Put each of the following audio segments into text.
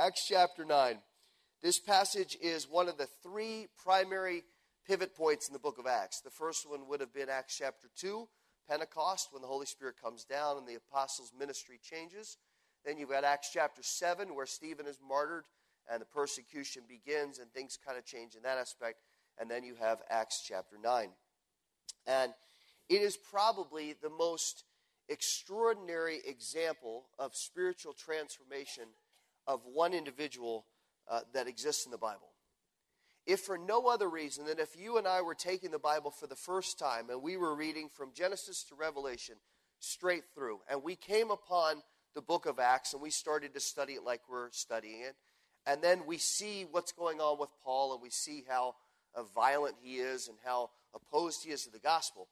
Acts chapter 9. This passage is one of the three primary pivot points in the book of Acts. The first one would have been Acts chapter 2, Pentecost, when the Holy Spirit comes down and the apostles' ministry changes. Then you've got Acts chapter 7, where Stephen is martyred and the persecution begins and things kind of change in that aspect. And then you have Acts chapter 9. And it is probably the most extraordinary example of spiritual transformation of one individual uh, that exists in the Bible. If for no other reason than if you and I were taking the Bible for the first time and we were reading from Genesis to Revelation straight through, and we came upon the book of Acts and we started to study it like we're studying it, and then we see what's going on with Paul and we see how uh, violent he is and how opposed he is to the gospel,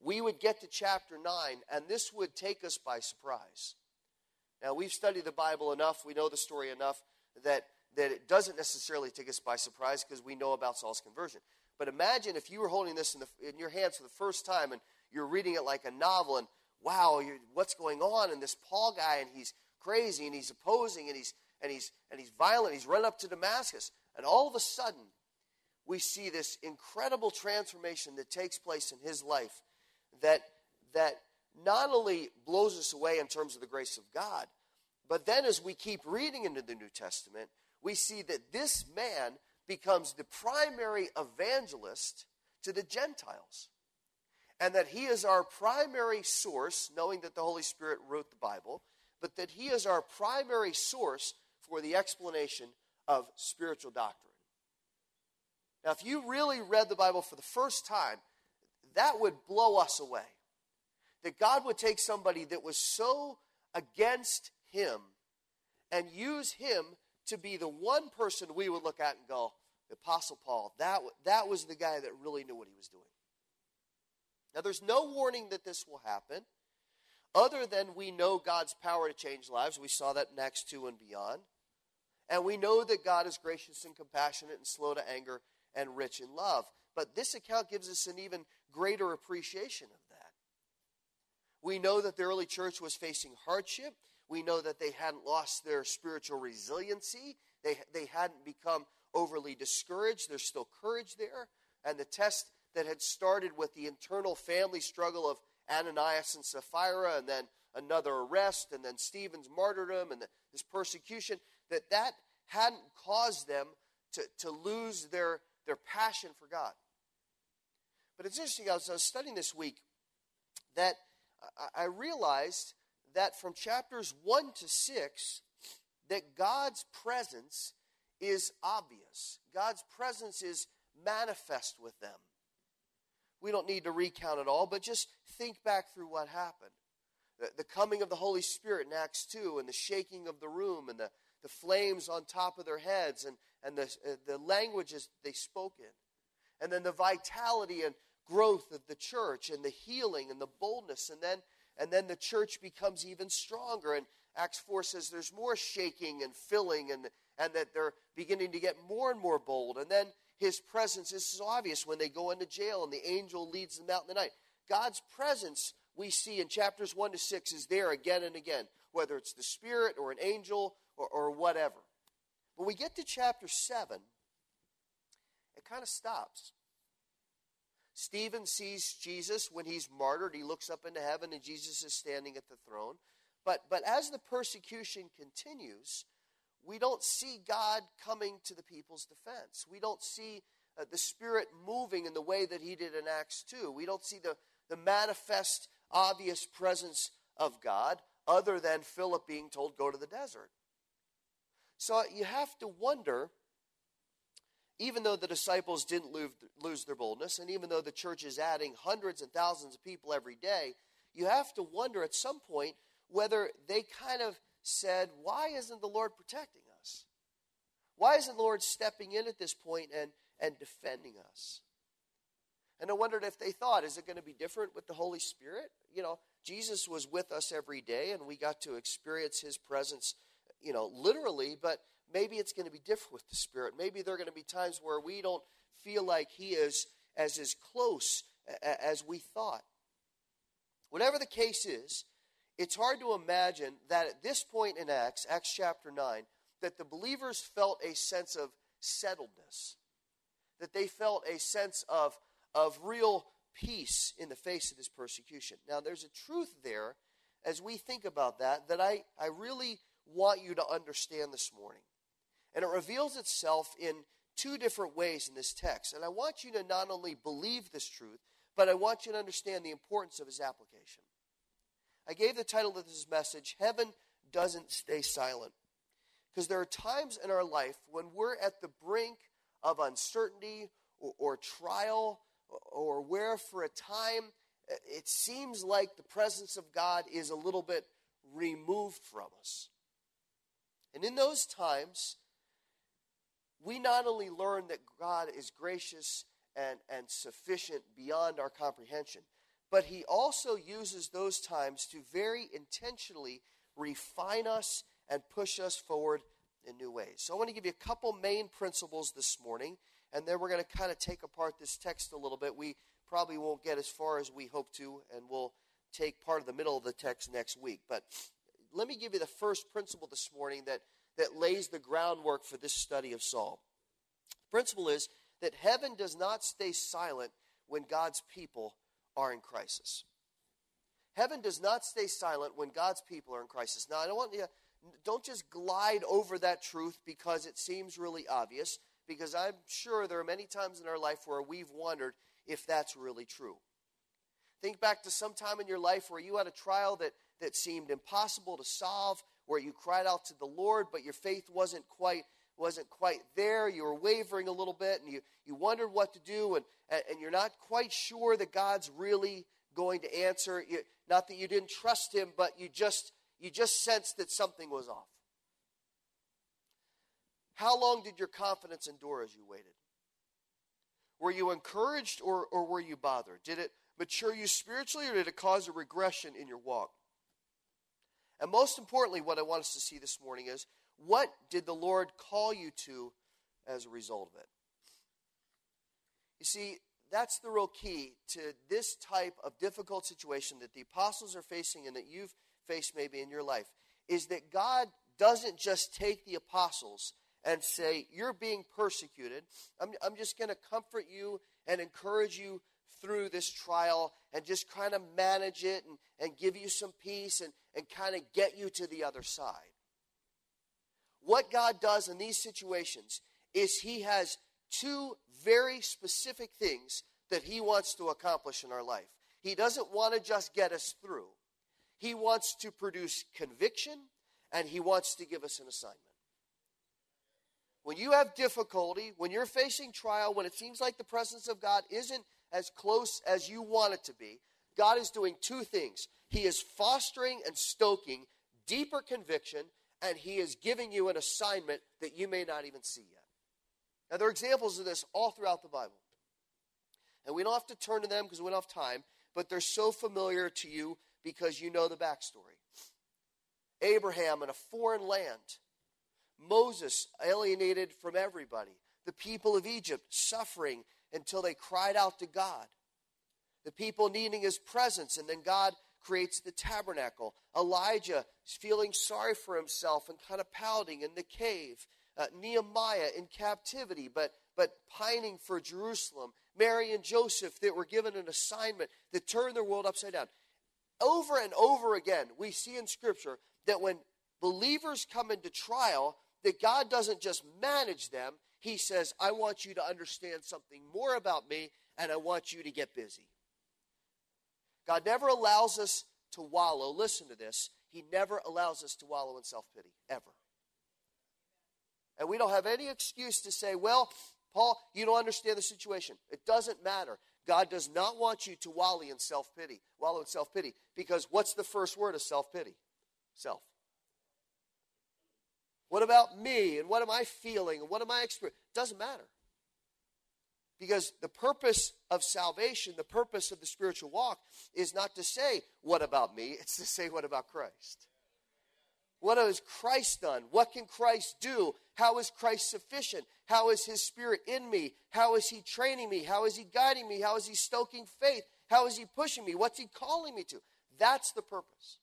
we would get to chapter 9 and this would take us by surprise. Now, we've studied the Bible enough, we know the story enough that, that it doesn't necessarily take us by surprise because we know about Saul's conversion. But imagine if you were holding this in, the, in your hands for the first time and you're reading it like a novel and wow, what's going on? And this Paul guy, and he's crazy and he's opposing and he's, and he's, and he's violent. He's run up to Damascus. And all of a sudden, we see this incredible transformation that takes place in his life that, that not only blows us away in terms of the grace of God, but then as we keep reading into the New Testament, we see that this man becomes the primary evangelist to the Gentiles. And that he is our primary source, knowing that the Holy Spirit wrote the Bible, but that he is our primary source for the explanation of spiritual doctrine. Now, if you really read the Bible for the first time, that would blow us away. That God would take somebody that was so against him and use him to be the one person we would look at and go, the Apostle Paul, that, that was the guy that really knew what he was doing. Now, there's no warning that this will happen other than we know God's power to change lives. We saw that in Acts 2 and beyond. And we know that God is gracious and compassionate and slow to anger and rich in love. But this account gives us an even greater appreciation of. We know that the early church was facing hardship. We know that they hadn't lost their spiritual resiliency. They, they hadn't become overly discouraged. There's still courage there. And the test that had started with the internal family struggle of Ananias and Sapphira, and then another arrest, and then Stephen's martyrdom, and the, this persecution, that that hadn't caused them to, to lose their, their passion for God. But it's interesting, I was, I was studying this week that I, realized that from chapters 1 to 6, that God's presence is obvious. God's presence is manifest with them. We don't need to recount it all, but just think back through what happened. The, the coming of the Holy Spirit in Acts 2, and the shaking of the room, and the, the flames on top of their heads, and, and the, uh, the languages they spoke in. And then the vitality and growth of the church, and the healing and the boldness. And then, and then the church becomes even stronger. And Acts 4 says there's more shaking and filling, and, and that they're beginning to get more and more bold. And then his presence is obvious when they go into jail and the angel leads them out in the night. God's presence, we see in chapters 1 to 6, is there again and again, whether it's the Spirit or an angel or, or whatever. When we get to chapter 7, it kind of stops. Stephen sees Jesus when he's martyred. He looks up into heaven and Jesus is standing at the throne. But, but as the persecution continues, we don't see God coming to the people's defense. We don't see uh, the Spirit moving in the way that He did in Acts 2. We don't see the, the manifest, obvious presence of God other than Philip being told, go to the desert. So you have to wonder, even though the disciples didn't lose, their boldness, and even though the church is adding hundreds and thousands of people every day, you have to wonder at some point whether they kind of said, Why isn't the Lord protecting us? Why isn't the Lord stepping in at this point and, and defending us? And I wondered if they thought, is it going to be different with the Holy Spirit? You know, Jesus was with us every day and we got to experience his presence, you know, literally, but maybe it's going to be different with the Spirit. Maybe there are going to be times where we don't feel like he is as as close as we thought. Whatever the case is, it's hard to imagine that at this point in Acts, Acts chapter 9, that the believers felt a sense of settledness, that they felt a sense of, of real peace in the face of this persecution. Now, there's a truth there as we think about that that I, I really want you to understand this morning. And it reveals itself in two different ways in this text. And I want you to not only believe this truth, but I want you to understand the importance of his application. I gave the title of this message, Heaven Doesn't Stay Silent. Because there are times in our life when we're at the brink of uncertainty or, or trial, or, or where for a time it seems like the presence of God is a little bit removed from us. And in those times, we not only learn that God is gracious and, and sufficient beyond our comprehension, but He also uses those times to very intentionally refine us and push us forward in new ways. So I want to give you a couple main principles this morning, and then we're going to kind of take apart this text a little bit. We probably won't get as far as we hope to, and we'll take part of the middle of the text next week. But let me give you the first principle this morning that, that lays the groundwork for this study of Saul. The principle is that heaven does not stay silent when God's people are in crisis. Heaven does not stay silent when God's people are in crisis. Now, I don't want you don't just glide over that truth because it seems really obvious, because I'm sure there are many times in our life where we've wondered if that's really true. Think back to some time in your life where you had a trial that, that seemed impossible to solve, where you cried out to the Lord, but your faith wasn't quite wasn't quite there. You were wavering a little bit and you, you wondered what to do, and, and you're not quite sure that God's really going to answer. You, not that you didn't trust Him, but you just, you just sensed that something was off. How long did your confidence endure as you waited? Were you encouraged or, or were you bothered? Did it mature you spiritually or did it cause a regression in your walk? And most importantly, what I want us to see this morning is what did the Lord call you to as a result of it? You see, that's the real key to this type of difficult situation that the apostles are facing and that you've faced maybe in your life is that God doesn't just take the apostles and say, You're being persecuted. I'm, I'm just going to comfort you and encourage you through this trial and just kind of manage it and, and give you some peace and, and kind of get you to the other side. What God does in these situations is He has two very specific things that He wants to accomplish in our life. He doesn't want to just get us through, He wants to produce conviction and He wants to give us an assignment. When you have difficulty, when you're facing trial, when it seems like the presence of God isn't as close as you want it to be, God is doing two things. He is fostering and stoking deeper conviction and He is giving you an assignment that you may not even see yet. Now, there are examples of this all throughout the Bible. And we don't have to turn to them because we don't have time, but they're so familiar to you because you know the backstory. Abraham in a foreign land, Moses alienated from everybody, the people of Egypt suffering until they cried out to God, the people needing his presence, and then God creates the tabernacle. Elijah is feeling sorry for himself and kind of pouting in the cave. Uh, Nehemiah in captivity, but, but pining for Jerusalem. Mary and Joseph that were given an assignment that turned their world upside down. Over and over again, we see in Scripture that when believers come into trial, that God doesn't just manage them, He says, I want you to understand something more about me, and I want you to get busy. God never allows us to wallow. Listen to this. He never allows us to wallow in self pity, ever. And we don't have any excuse to say, well, Paul, you don't understand the situation. It doesn't matter. God does not want you to wallow in self pity, wallow in self pity, because what's the first word of self pity? Self. What about me and what am I feeling and what am I experiencing? Doesn't matter. Because the purpose of salvation, the purpose of the spiritual walk, is not to say, What about me? It's to say, What about Christ? What has Christ done? What can Christ do? How is Christ sufficient? How is His Spirit in me? How is He training me? How is He guiding me? How is He stoking faith? How is He pushing me? What's He calling me to? That's the purpose.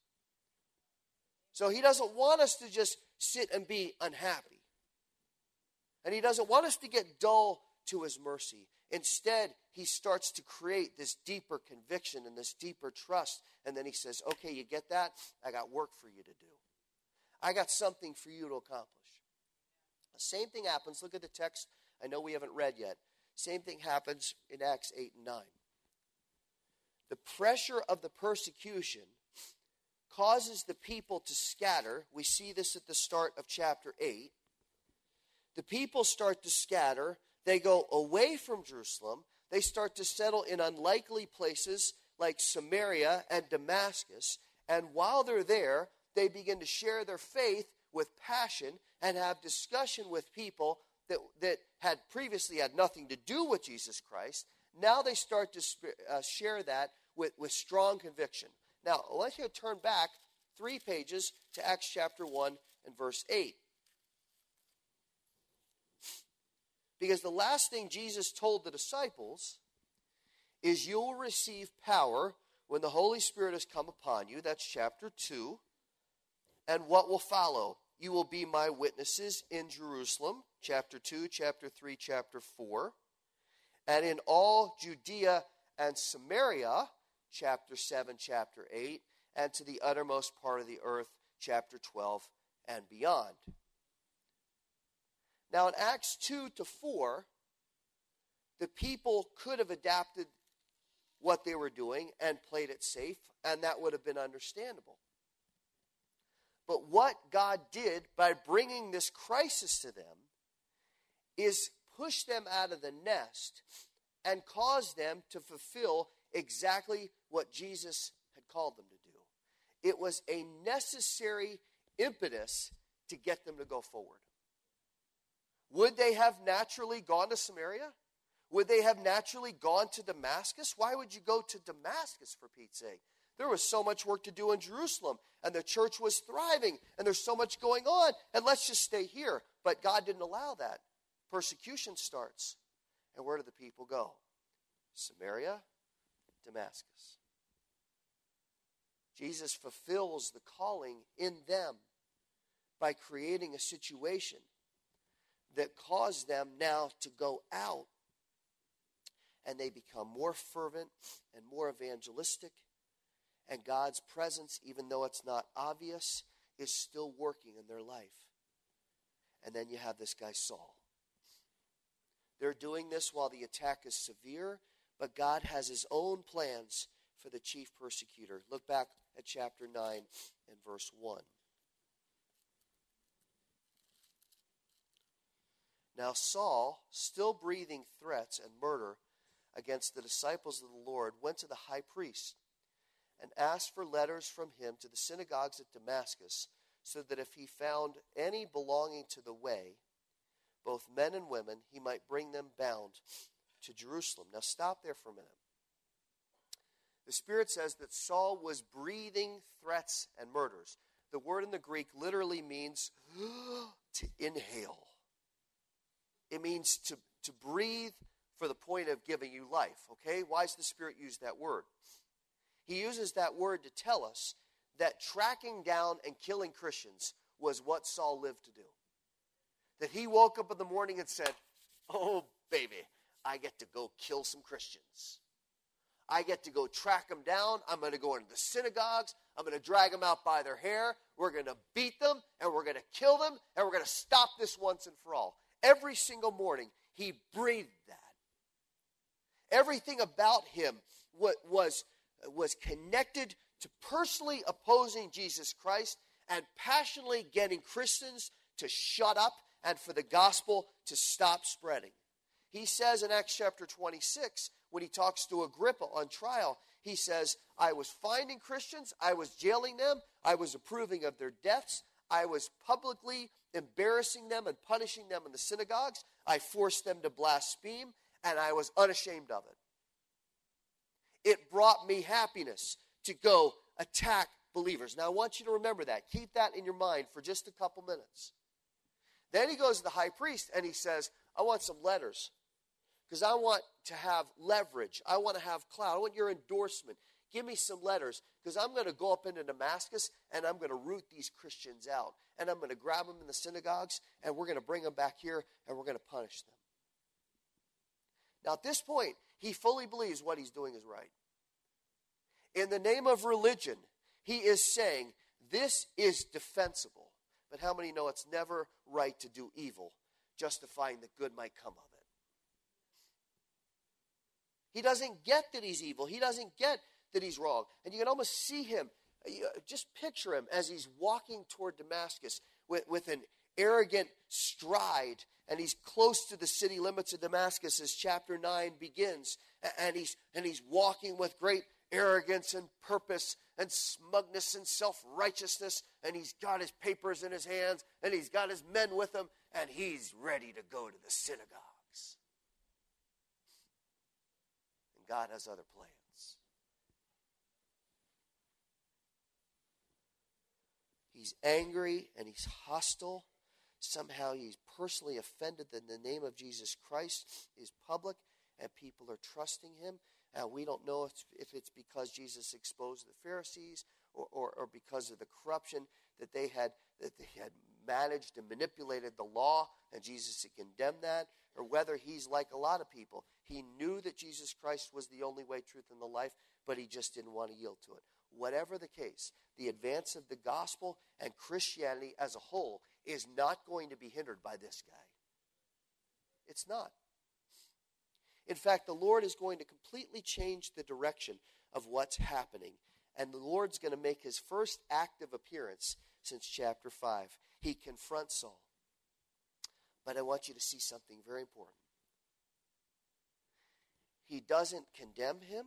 So He doesn't want us to just sit and be unhappy. And he doesn't want us to get dull to his mercy. Instead, he starts to create this deeper conviction and this deeper trust. And then he says, Okay, you get that? I got work for you to do. I got something for you to accomplish. The same thing happens. Look at the text I know we haven't read yet. Same thing happens in Acts 8 and 9. The pressure of the persecution causes the people to scatter. We see this at the start of chapter 8. The people start to scatter. They go away from Jerusalem. They start to settle in unlikely places like Samaria and Damascus. And while they're there, they begin to share their faith with passion and have discussion with people that, that had previously had nothing to do with Jesus Christ. Now they start to uh, share that with, with strong conviction. Now, I want you to turn back three pages to Acts chapter 1 and verse 8. Because the last thing Jesus told the disciples is you will receive power when the Holy Spirit has come upon you. That's chapter 2. And what will follow? You will be my witnesses in Jerusalem, chapter 2, chapter 3, chapter 4, and in all Judea and Samaria, chapter 7, chapter 8, and to the uttermost part of the earth, chapter 12 and beyond. Now, in Acts 2 to 4, the people could have adapted what they were doing and played it safe, and that would have been understandable. But what God did by bringing this crisis to them is push them out of the nest and cause them to fulfill exactly what Jesus had called them to do. It was a necessary impetus to get them to go forward. Would they have naturally gone to Samaria? Would they have naturally gone to Damascus? Why would you go to Damascus for Pete's sake? There was so much work to do in Jerusalem, and the church was thriving, and there's so much going on, and let's just stay here. But God didn't allow that. Persecution starts. And where do the people go? Samaria, Damascus. Jesus fulfills the calling in them by creating a situation that caused them now to go out and they become more fervent and more evangelistic and God's presence, even though it's not obvious, is still working in their life. And then you have this guy, Saul. They're doing this while the attack is severe, but God has his own plans for the chief persecutor. Look back at chapter 9 and verse 1. Now, Saul, still breathing threats and murder against the disciples of the Lord, went to the high priest and asked for letters from him to the synagogues at Damascus, so that if he found any belonging to the way, both men and women, he might bring them bound to Jerusalem. Now, stop there for a minute. The Spirit says that Saul was breathing threats and murders. The word in the Greek literally means to inhale, it means to, to breathe for the point of giving you life. Okay? Why does the Spirit use that word? He uses that word to tell us that tracking down and killing Christians was what Saul lived to do. That he woke up in the morning and said, Oh, baby, I get to go kill some Christians. I get to go track them down. I'm going to go into the synagogues. I'm going to drag them out by their hair. We're going to beat them and we're going to kill them and we're going to stop this once and for all. Every single morning, he breathed that. Everything about him was was connected to personally opposing Jesus Christ and passionately getting Christians to shut up and for the gospel to stop spreading. He says in Acts chapter 26, when he talks to Agrippa on trial, he says, I was finding Christians, I was jailing them, I was approving of their deaths, I was publicly embarrassing them and punishing them in the synagogues, I forced them to blaspheme, and I was unashamed of it. It brought me happiness to go attack believers. Now, I want you to remember that. Keep that in your mind for just a couple minutes. Then he goes to the high priest and he says, I want some letters because I want to have leverage. I want to have clout. I want your endorsement. give me some letters because I'm going to go up into Damascus and I'm going to root these Christians out. And I'm going to grab them in the synagogues and we're going to bring them back here and we're going to punish them. Now, at this point, he fully believes what he's doing is right. In the name of religion, he is saying this is defensible. But how many know it's never right to do evil, justifying that good might come of it? He doesn't get that he's evil. He doesn't get that he's wrong. And you can almost see him, just picture him as he's walking toward Damascus with, with an arrogant stride. And he's close to the city limits of Damascus as chapter 9 begins. And he's, and he's walking with great arrogance and purpose and smugness and self righteousness. And he's got his papers in his hands and he's got his men with him and he's ready to go to the synagogue. God has other plans. He's angry and he's hostile. Somehow he's personally offended that the name of Jesus Christ is public and people are trusting him. And we don't know if, if it's because Jesus exposed the Pharisees or, or, or because of the corruption that they had that they had managed and manipulated the law and Jesus had condemned that, or whether he's like a lot of people. He knew that Jesus Christ was the only way, truth, and the life, but he just didn't want to yield to it. Whatever the case, the advance of the gospel and Christianity as a whole is not going to be hindered by this guy. It's not. In fact, the Lord is going to completely change the direction of what's happening. And the Lord's going to make his first active appearance since chapter 5. He confronts Saul. But I want you to see something very important. He doesn't condemn him,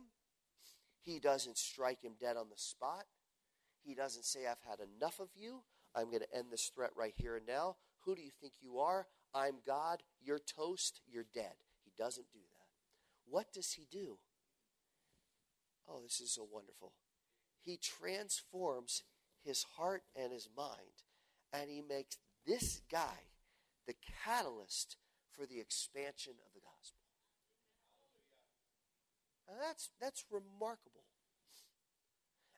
he doesn't strike him dead on the spot. He doesn't say, I've had enough of you. I'm going to end this threat right here and now. Who do you think you are? I'm God. You're toast. You're dead. He doesn't do that. What does he do? Oh, this is so wonderful. He transforms his heart and his mind, and he makes this guy the catalyst for the expansion of the gospel. That's, that's remarkable.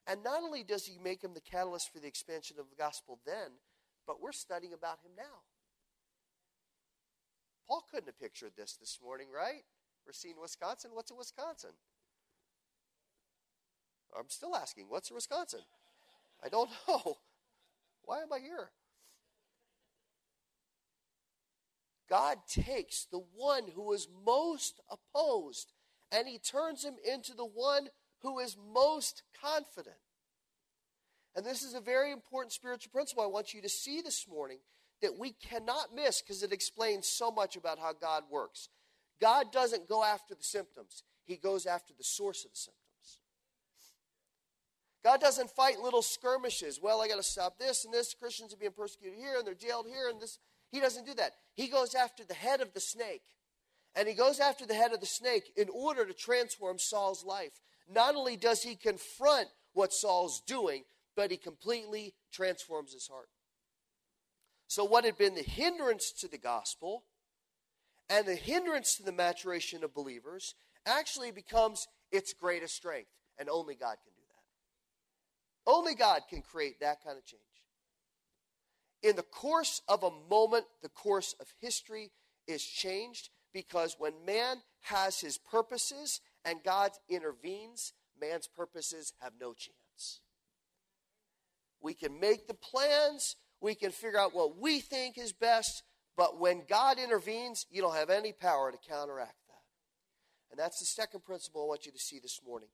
And not only does he make him the catalyst for the expansion of the gospel then, but we're studying about him now. Paul couldn't have pictured this this morning, right? We're seeing Wisconsin. What's a Wisconsin? I'm still asking, what's a Wisconsin? I don't know. Why am I here? God takes the one who is most opposed and he turns him into the one who is most confident. And this is a very important spiritual principle I want you to see this morning that we cannot miss because it explains so much about how God works. God doesn't go after the symptoms, He goes after the source of the symptoms. God doesn't fight little skirmishes. Well, I got to stop this and this. Christians are being persecuted here and they're jailed here and this. He doesn't do that. He goes after the head of the snake. And he goes after the head of the snake in order to transform Saul's life. Not only does he confront what Saul's doing, but he completely transforms his heart. So, what had been the hindrance to the gospel and the hindrance to the maturation of believers actually becomes its greatest strength. And only God can do. Only God can create that kind of change. In the course of a moment, the course of history is changed because when man has his purposes and God intervenes, man's purposes have no chance. We can make the plans, we can figure out what we think is best, but when God intervenes, you don't have any power to counteract that. And that's the second principle I want you to see this morning,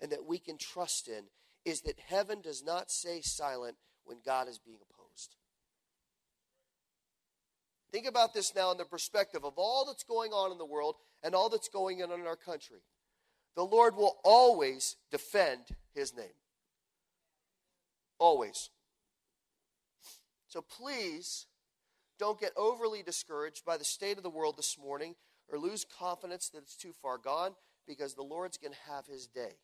and that we can trust in is that heaven does not stay silent when God is being opposed. Think about this now in the perspective of all that's going on in the world and all that's going on in our country. The Lord will always defend his name. Always. So please don't get overly discouraged by the state of the world this morning or lose confidence that it's too far gone because the Lord's going to have his day.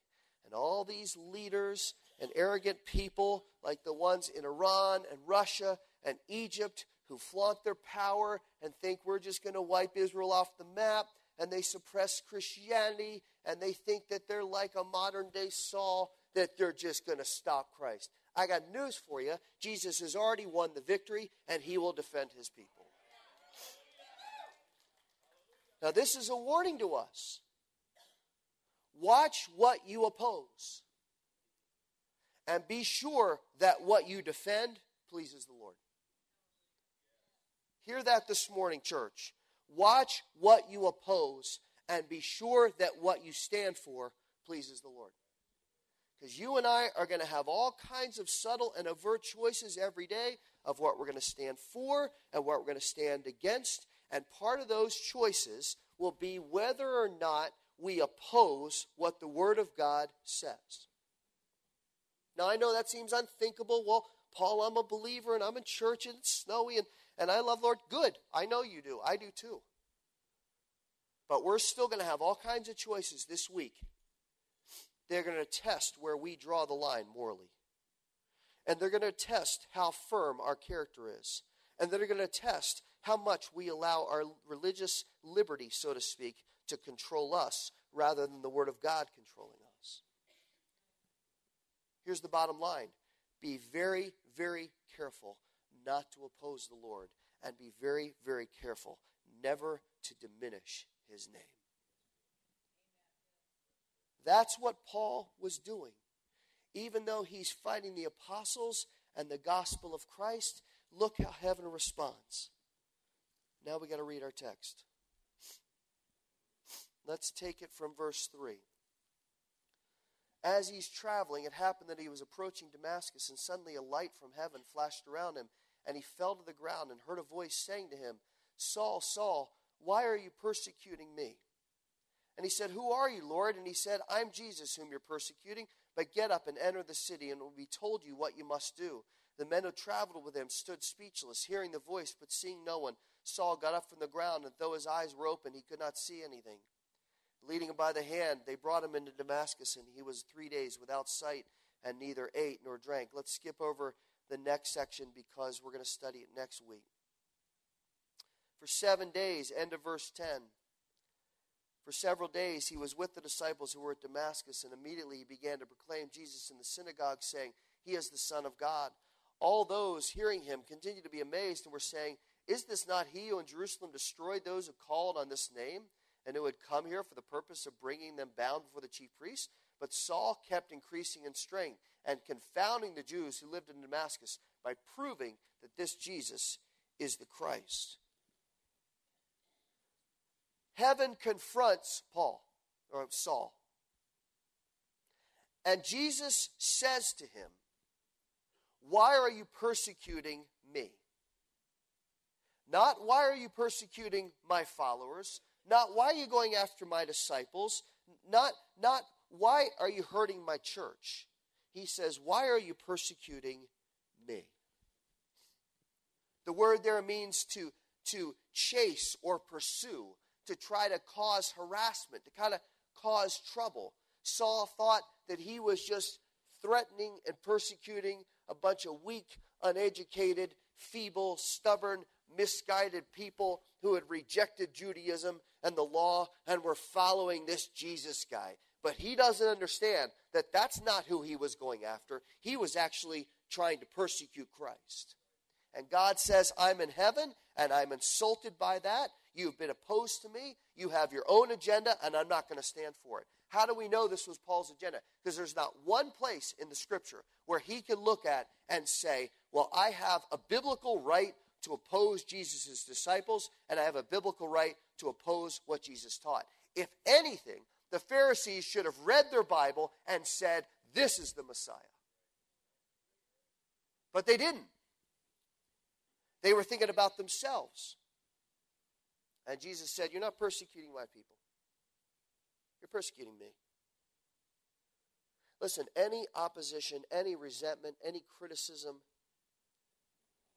And all these leaders and arrogant people, like the ones in Iran and Russia and Egypt, who flaunt their power and think we're just going to wipe Israel off the map and they suppress Christianity and they think that they're like a modern day Saul, that they're just going to stop Christ. I got news for you. Jesus has already won the victory and he will defend his people. Now, this is a warning to us. Watch what you oppose. And be sure that what you defend pleases the Lord. Hear that this morning, church. Watch what you oppose and be sure that what you stand for pleases the Lord. Because you and I are going to have all kinds of subtle and overt choices every day of what we're going to stand for and what we're going to stand against. And part of those choices will be whether or not we oppose what the Word of God says. Now, I know that seems unthinkable. Well, Paul, I'm a believer and I'm in church and it's snowy and, and I love Lord. Good. I know you do. I do too. But we're still going to have all kinds of choices this week. They're going to test where we draw the line morally. And they're going to test how firm our character is. And they're going to test how much we allow our religious liberty, so to speak, to control us rather than the Word of God controlling us. Here's the bottom line be very, very careful not to oppose the Lord, and be very, very careful never to diminish his name. That's what Paul was doing. Even though he's fighting the apostles and the gospel of Christ, look how heaven responds. Now we got to read our text. Let's take it from verse 3. As he's traveling, it happened that he was approaching Damascus, and suddenly a light from heaven flashed around him, and he fell to the ground and heard a voice saying to him, Saul, Saul, why are you persecuting me? And he said, Who are you, Lord? And he said, I'm Jesus, whom you're persecuting. But get up and enter the city, and it will be told you what you must do. The men who traveled with him stood speechless, hearing the voice, but seeing no one. Saul got up from the ground, and though his eyes were open, he could not see anything. Leading him by the hand, they brought him into Damascus, and he was three days without sight and neither ate nor drank. Let's skip over the next section because we're going to study it next week. For seven days, end of verse 10. For several days he was with the disciples who were at Damascus, and immediately he began to proclaim Jesus in the synagogue, saying, He is the Son of God. All those hearing him continued to be amazed and were saying, Is this not he who in Jerusalem destroyed those who called on this name? And who had come here for the purpose of bringing them bound before the chief priests. But Saul kept increasing in strength and confounding the Jews who lived in Damascus by proving that this Jesus is the Christ. Heaven confronts Paul, or Saul. And Jesus says to him, Why are you persecuting me? Not why are you persecuting my followers, not why are you going after my disciples? Not, not why are you hurting my church? He says, Why are you persecuting me? The word there means to, to chase or pursue, to try to cause harassment, to kind of cause trouble. Saul thought that he was just threatening and persecuting a bunch of weak, uneducated, feeble, stubborn, misguided people who had rejected Judaism and the law and were following this Jesus guy. But he doesn't understand that that's not who he was going after. He was actually trying to persecute Christ. And God says, I'm in heaven and I'm insulted by that. You've been opposed to me. You have your own agenda, and I'm not going to stand for it. How do we know this was Paul's agenda? Because there's not one place in the scripture where he can look at and say, Well, I have a biblical right to oppose Jesus' disciples, and I have a biblical right to oppose what Jesus taught. If anything, the Pharisees should have read their Bible and said, This is the Messiah. But they didn't. They were thinking about themselves. And Jesus said, You're not persecuting my people, you're persecuting me. Listen, any opposition, any resentment, any criticism,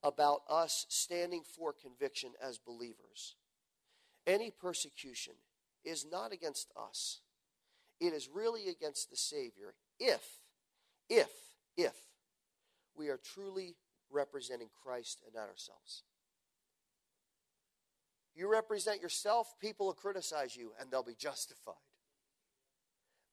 about us standing for conviction as believers. Any persecution is not against us, it is really against the Savior if, if, if we are truly representing Christ and not ourselves. You represent yourself, people will criticize you and they'll be justified.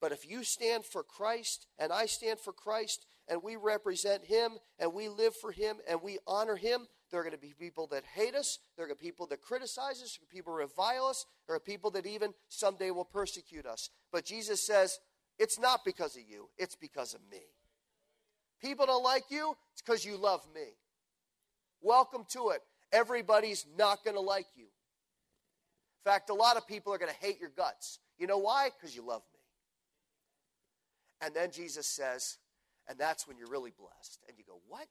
But if you stand for Christ and I stand for Christ and we represent Him and we live for Him and we honor Him, there are going to be people that hate us. There are going to be people that criticize us. There are people that revile us. There are people that even someday will persecute us. But Jesus says, it's not because of you, it's because of me. People don't like you, it's because you love me. Welcome to it. Everybody's not going to like you. In fact, a lot of people are going to hate your guts. You know why? Because you love. And then Jesus says, and that's when you're really blessed. And you go, what?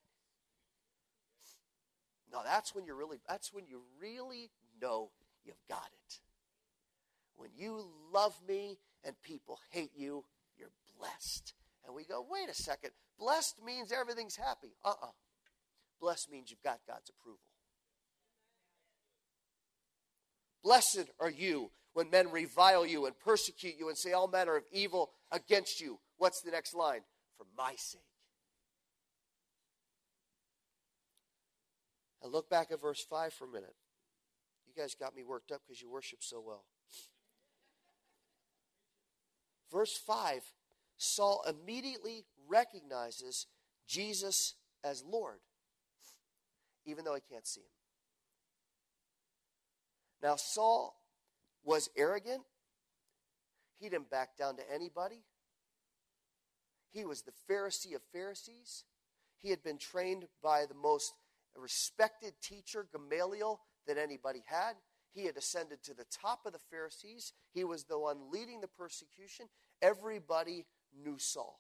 No, that's when you're really that's when you really know you've got it. When you love me and people hate you, you're blessed. And we go, wait a second. Blessed means everything's happy. Uh uh Blessed means you've got God's approval. Blessed are you when men revile you and persecute you and say all manner of evil against you. What's the next line? For my sake. And look back at verse 5 for a minute. You guys got me worked up because you worship so well. Verse 5 Saul immediately recognizes Jesus as Lord, even though he can't see him. Now, Saul was arrogant. He didn't back down to anybody. He was the Pharisee of Pharisees. He had been trained by the most respected teacher, Gamaliel, that anybody had. He had ascended to the top of the Pharisees. He was the one leading the persecution. Everybody knew Saul.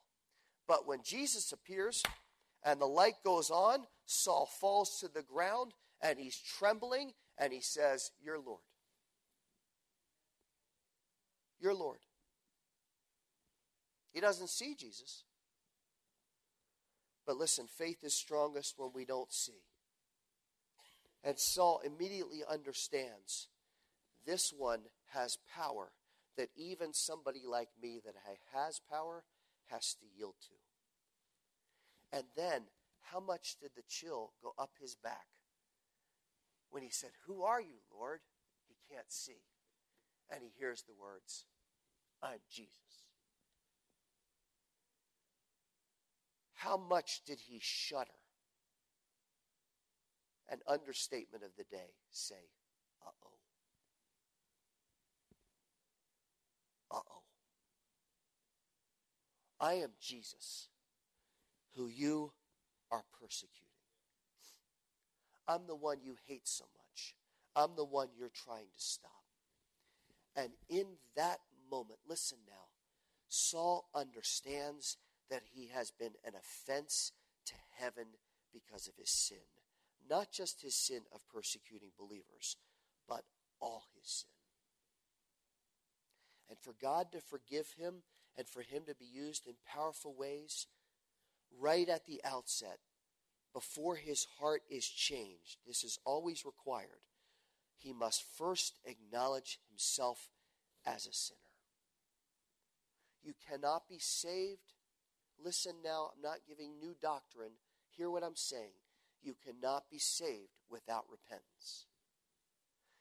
But when Jesus appears and the light goes on, Saul falls to the ground and he's trembling and he says, You're Lord. You're Lord. He doesn't see Jesus. But listen, faith is strongest when we don't see. And Saul immediately understands this one has power that even somebody like me that has power has to yield to. And then, how much did the chill go up his back when he said, Who are you, Lord? He can't see. And he hears the words, I'm Jesus. How much did he shudder? An understatement of the day. Say, uh oh. Uh oh. I am Jesus, who you are persecuting. I'm the one you hate so much. I'm the one you're trying to stop. And in that moment, listen now, Saul understands that he has been an offense to heaven because of his sin. Not just his sin of persecuting believers, but all his sin. And for God to forgive him and for him to be used in powerful ways, right at the outset, before his heart is changed, this is always required. He must first acknowledge himself as a sinner. You cannot be saved. Listen now, I'm not giving new doctrine. Hear what I'm saying. You cannot be saved without repentance.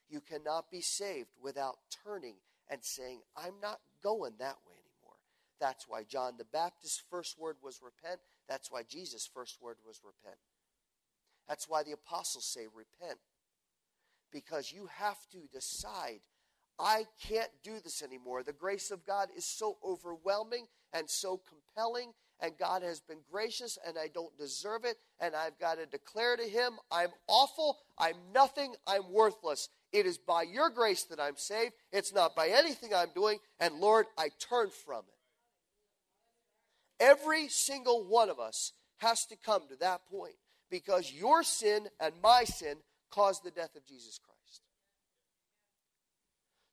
You cannot be saved without turning and saying, I'm not going that way anymore. That's why John the Baptist's first word was repent. That's why Jesus' first word was repent. That's why the apostles say repent. Because you have to decide, I can't do this anymore. The grace of God is so overwhelming and so compelling, and God has been gracious, and I don't deserve it, and I've got to declare to Him, I'm awful, I'm nothing, I'm worthless. It is by your grace that I'm saved. It's not by anything I'm doing, and Lord, I turn from it. Every single one of us has to come to that point because your sin and my sin caused the death of Jesus Christ.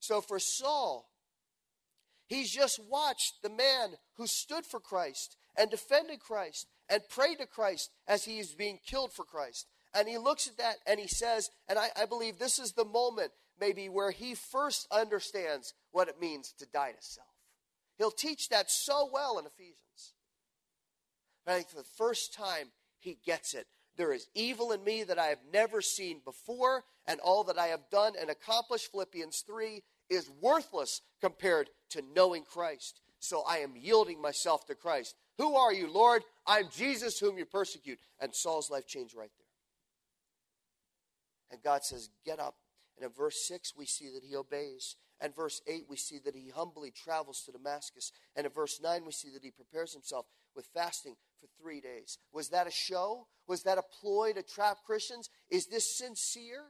So for Saul, he's just watched the man who stood for Christ and defended Christ and prayed to Christ as he is being killed for Christ. And he looks at that and he says, and I, I believe this is the moment maybe where he first understands what it means to die to self. He'll teach that so well in Ephesians. I think for the first time, he gets it. there is evil in me that I have never seen before, and all that I have done and accomplished, Philippians 3, is worthless compared to knowing Christ. So I am yielding myself to Christ. Who are you, Lord? I'm Jesus whom you persecute. And Saul's life changed right there. And God says, Get up. And in verse 6, we see that he obeys. And verse 8, we see that he humbly travels to Damascus. And in verse 9, we see that he prepares himself with fasting for three days. Was that a show? Was that a ploy to trap Christians? Is this sincere?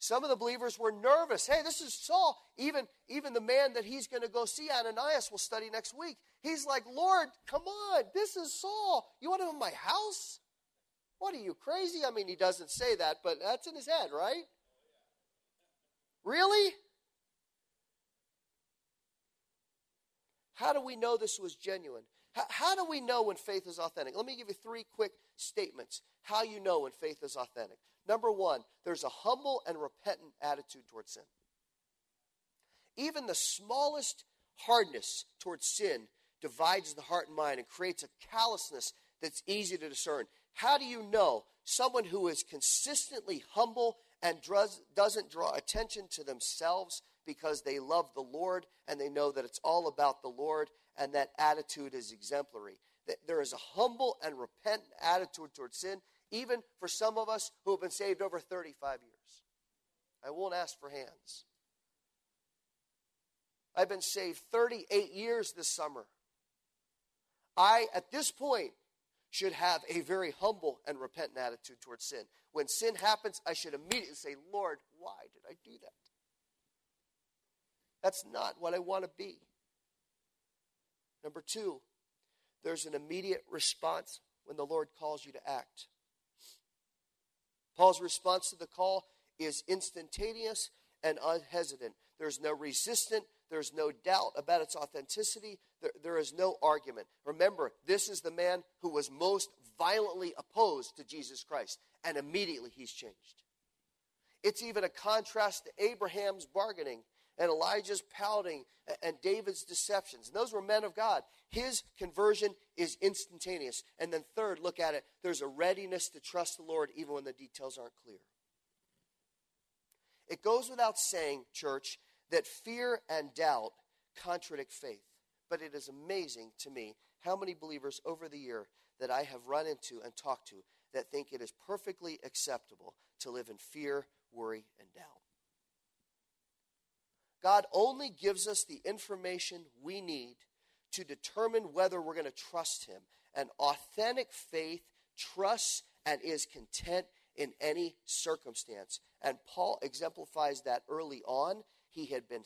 Some of the believers were nervous. Hey, this is Saul. Even, even the man that he's going to go see, Ananias, will study next week. He's like, Lord, come on, this is Saul. You want him in my house? What are you, crazy? I mean, he doesn't say that, but that's in his head, right? Really? How do we know this was genuine? How, how, do we know when faith is authentic? Let me give you three quick statements how you know when faith is authentic. Number one, there's a humble and repentant attitude towards sin. Even the smallest hardness towards sin divides the heart and mind and creates a callousness that's easy to discern. How do you know someone who is consistently humble and doesn't draw attention to themselves because they love the Lord and they know that it's all about the Lord and that attitude is exemplary? That there is a humble and repentant attitude towards sin even for some of us who have been saved over 35 years. I won't ask for hands. I've been saved 38 years this summer. I, at this point, should have a very humble and repentant attitude towards sin. When sin happens, I should immediately say, Lord, why did I do that? That's not what I want to be. Number two, there's an immediate response when the Lord calls you to act. Paul's response to the call is instantaneous and unhesitant. There's no resistance, there's no doubt about its authenticity, there, there is no argument. Remember, this is the man who was most violently opposed to Jesus Christ, and immediately he's changed. It's even a contrast to Abraham's bargaining and Elijah's pouting and David's deceptions. And those were men of God. His conversion is instantaneous. And then, third, look at it there's a readiness to trust the Lord even when the details aren't clear. It goes without saying, church, that fear and doubt contradict faith. But it is amazing to me how many believers over the year that I have run into and talked to that think it is perfectly acceptable to live in fear, worry, and doubt. God only gives us the information we need to determine whether we're going to trust Him. An authentic faith trusts and is content in any circumstance. And Paul exemplifies that early on. He had been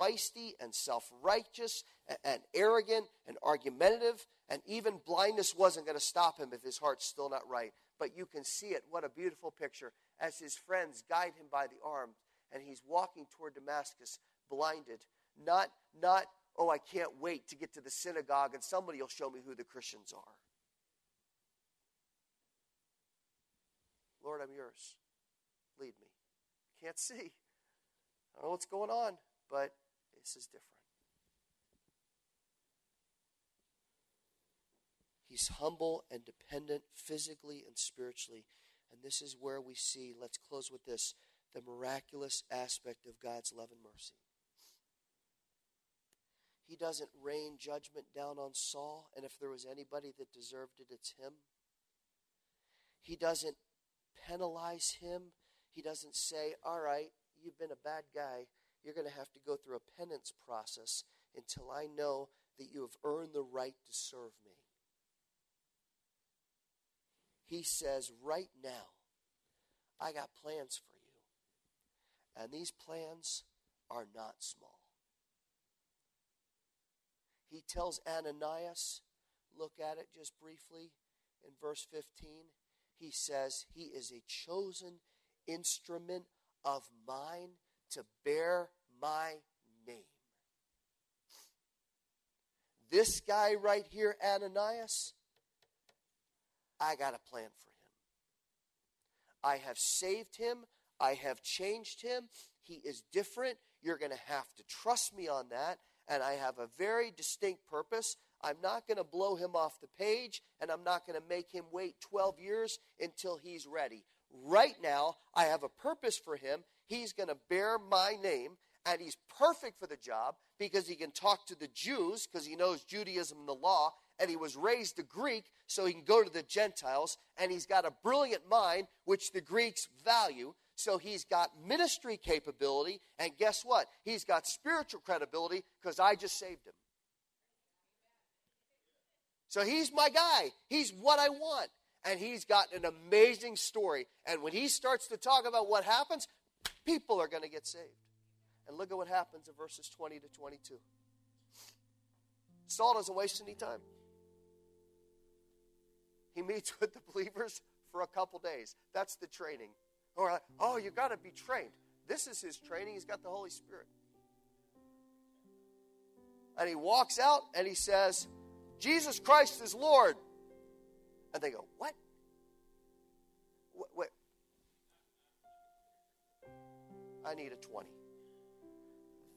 feisty and self righteous and arrogant and argumentative, and even blindness wasn't going to stop him if his heart's still not right. But you can see it. What a beautiful picture as his friends guide him by the arm and he's walking toward Damascus blinded. Not, not, oh, I can't wait to get to the synagogue and somebody will show me who the Christians are. Lord, I'm yours. Lead me. Can't see. I don't know what's going on, but this is different. He's humble and dependent physically and spiritually. And this is where we see, let's close with this, the miraculous aspect of God's love and mercy. He doesn't rain judgment down on Saul, and if there was anybody that deserved it, it's him. He doesn't penalize him. He doesn't say, All right, you've been a bad guy. You're going to have to go through a penance process until I know that you have earned the right to serve me. He says, Right now, I got plans for you. And these plans are not small. He tells Ananias, look at it just briefly in verse 15. He says, He is a chosen instrument of mine to bear my name. This guy right here, Ananias, I got a plan for him. I have saved him. I have changed him. He is different. You're going to have to trust me on that and I have a very distinct purpose. I'm not going to blow him off the page, and I'm not going to make him wait 12 years until he's ready. Right now, I have a purpose for him. He's going to bear my name, and he's perfect for the job because he can talk to the Jews because he knows Judaism and the law, and he was raised a Greek, so he can go to the Gentiles, and he's got a brilliant mind, which the Greeks value. So he's got ministry capability, and guess what? He's got spiritual credibility because I just saved him. So he's my guy. He's what I want. And he's got an amazing story. And when he starts to talk about what happens, people are going to get saved. And look at what happens in verses 20 to 22. Saul doesn't waste any time. He meets with the believers for a couple days. That's the training. Or, like, oh, you got to be trained. This is his training. He's got the Holy Spirit. And he walks out and he says, Jesus Christ is Lord. And they go, What? Wait. I need a 20.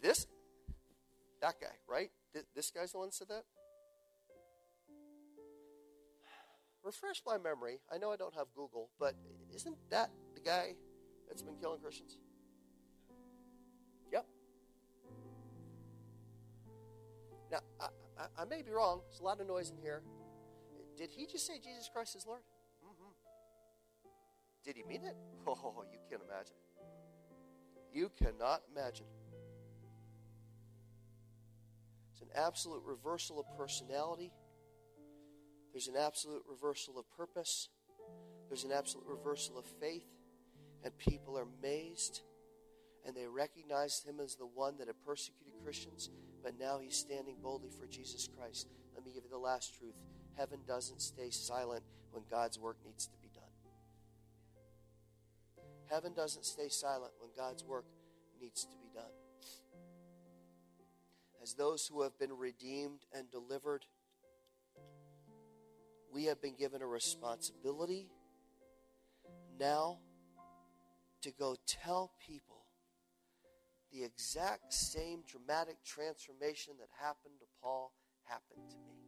This, that guy, right? This guy's the one that said that? refresh my memory. I know I don't have Google, but isn't that the guy that's been killing Christians? Yep. Now, I, I, I may be wrong. There's a lot of noise in here. Did he just say Jesus Christ is Lord? Mm-hmm. Did he mean it? Oh, you can't imagine. You cannot imagine. It's an absolute reversal of personality there's an absolute reversal of purpose. There's an absolute reversal of faith. And people are amazed. And they recognize him as the one that had persecuted Christians. But now he's standing boldly for Jesus Christ. Let me give you the last truth heaven doesn't stay silent when God's work needs to be done. Heaven doesn't stay silent when God's work needs to be done. As those who have been redeemed and delivered, we have been given a responsibility now to go tell people the exact same dramatic transformation that happened to Paul happened to me.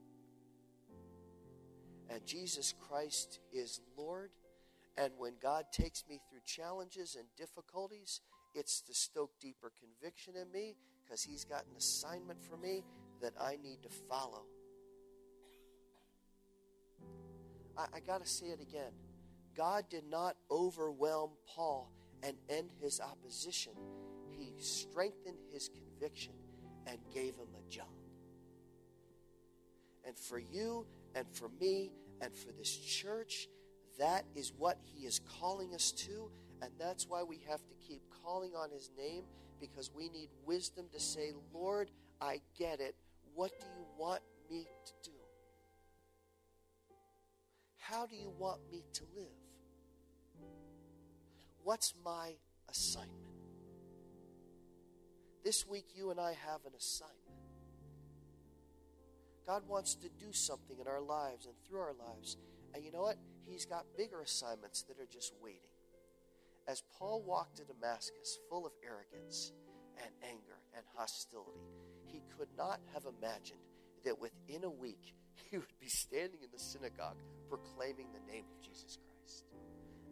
And Jesus Christ is Lord. And when God takes me through challenges and difficulties, it's to stoke deeper conviction in me because He's got an assignment for me that I need to follow. I, I got to say it again. God did not overwhelm Paul and end his opposition, he strengthened his conviction and gave him a job. And for you and for me and for this church, that is what he is calling us to. And that's why we have to keep calling on his name because we need wisdom to say, Lord, I get it. What do you want me to do? How do you want me to live? What's my assignment? This week, you and I have an assignment. God wants to do something in our lives and through our lives. And you know what? He's got bigger assignments that are just waiting. As Paul walked to Damascus full of arrogance and anger and hostility, he could not have imagined that within a week he would be standing in the synagogue proclaiming the name of Jesus Christ.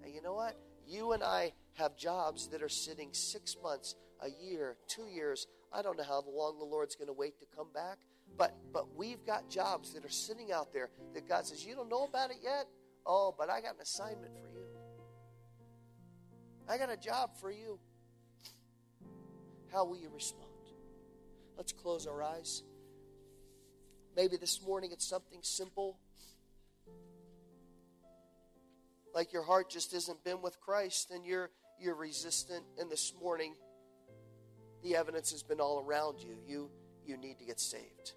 And you know what? You and I have jobs that are sitting six months, a year, two years. I don't know how long the Lord's going to wait to come back, but but we've got jobs that are sitting out there that God says you don't know about it yet. Oh, but I got an assignment for you. I got a job for you. How will you respond? Let's close our eyes. Maybe this morning it's something simple. Like your heart just hasn't been with Christ and you're you're resistant and this morning the evidence has been all around you. You you need to get saved.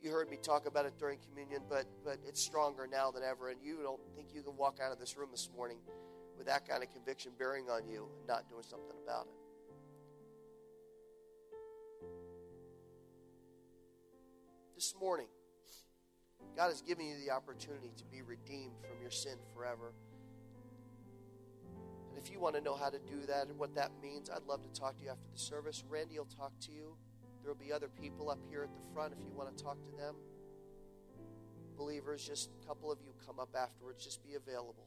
You heard me talk about it during communion, but but it's stronger now than ever and you don't think you can walk out of this room this morning with that kind of conviction bearing on you and not doing something about it. this morning, God has given you the opportunity to be redeemed from your sin forever. And if you want to know how to do that and what that means, I'd love to talk to you after the service. Randy will talk to you. There will be other people up here at the front if you want to talk to them. Believers, just a couple of you come up afterwards. Just be available.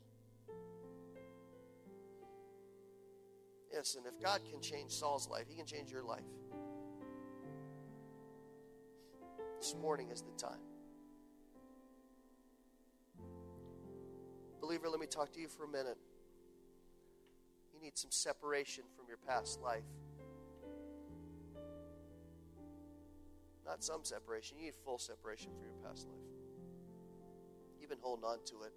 Yes, and if God can change Saul's life, He can change your life. This morning is the time. Believer, let me talk to you for a minute. You need some separation from your past life. Not some separation, you need full separation from your past life. You've been holding on to it.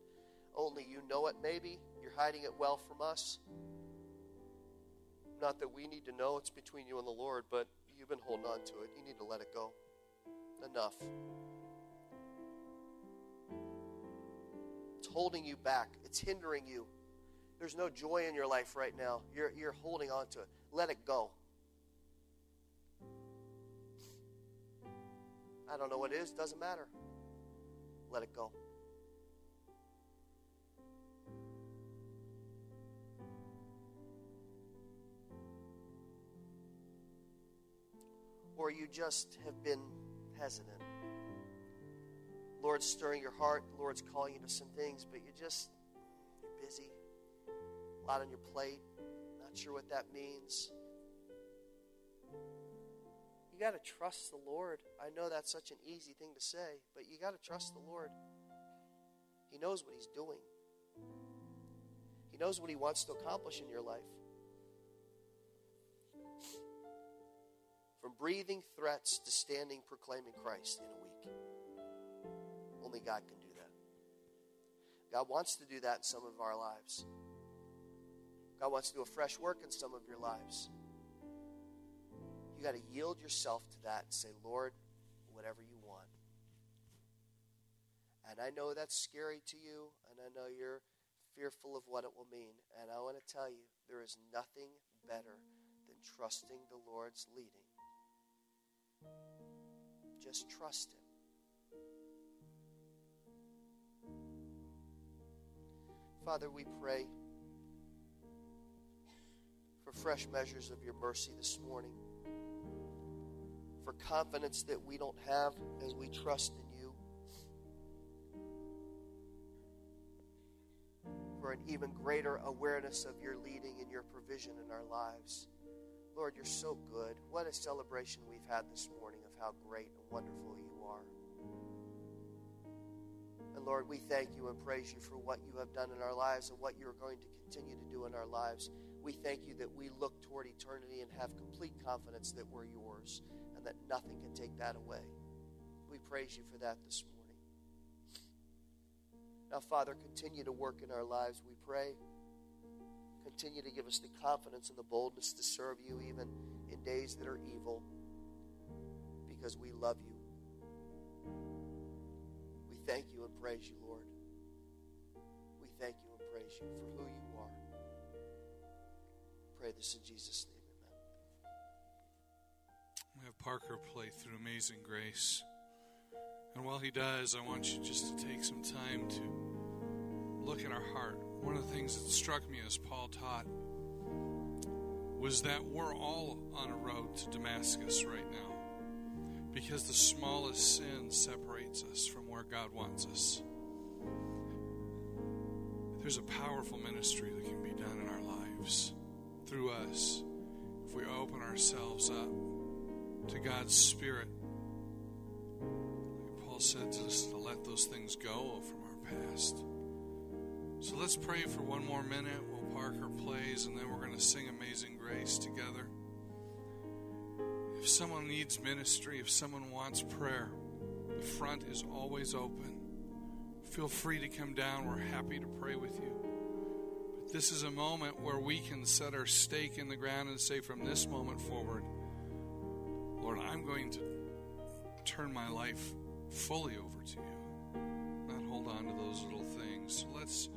Only you know it, maybe. You're hiding it well from us. Not that we need to know it's between you and the Lord, but you've been holding on to it. You need to let it go. Enough. Holding you back, it's hindering you. There's no joy in your life right now. You're, you're holding on to it. Let it go. I don't know what it is, doesn't matter. Let it go. Or you just have been hesitant. Lord's stirring your heart, the Lord's calling you to some things, but you're just, you're busy, a lot on your plate, not sure what that means. You got to trust the Lord. I know that's such an easy thing to say, but you got to trust the Lord. He knows what He's doing, He knows what He wants to accomplish in your life. From breathing threats to standing proclaiming Christ in a week. Only God can do that. God wants to do that in some of our lives. God wants to do a fresh work in some of your lives. You got to yield yourself to that and say, Lord, whatever you want. And I know that's scary to you, and I know you're fearful of what it will mean. And I want to tell you, there is nothing better than trusting the Lord's leading just trust Him. Father, we pray for fresh measures of your mercy this morning, for confidence that we don't have as we trust in you, for an even greater awareness of your leading and your provision in our lives. Lord, you're so good. What a celebration we've had this morning of how great and wonderful you are. Lord, we thank you and praise you for what you have done in our lives and what you're going to continue to do in our lives. We thank you that we look toward eternity and have complete confidence that we're yours and that nothing can take that away. We praise you for that this morning. Now, Father, continue to work in our lives, we pray. Continue to give us the confidence and the boldness to serve you even in days that are evil because we love you. We thank you and praise you, Lord. We thank you and praise you for who you are. Pray this in Jesus' name. Amen. We have Parker play through Amazing Grace. And while he does, I want you just to take some time to look in our heart one of the things that struck me as Paul taught was that we're all on a road to Damascus right now because the smallest sin separates us from where God wants us. There's a powerful ministry that can be done in our lives through us if we open ourselves up to God's Spirit. Like Paul said to us to let those things go from our past. So let's pray for one more minute while Parker plays, and then we're going to sing Amazing Grace together. If someone needs ministry, if someone wants prayer, the front is always open. Feel free to come down. We're happy to pray with you. But this is a moment where we can set our stake in the ground and say, from this moment forward, Lord, I'm going to turn my life fully over to you, not hold on to those little things. So let's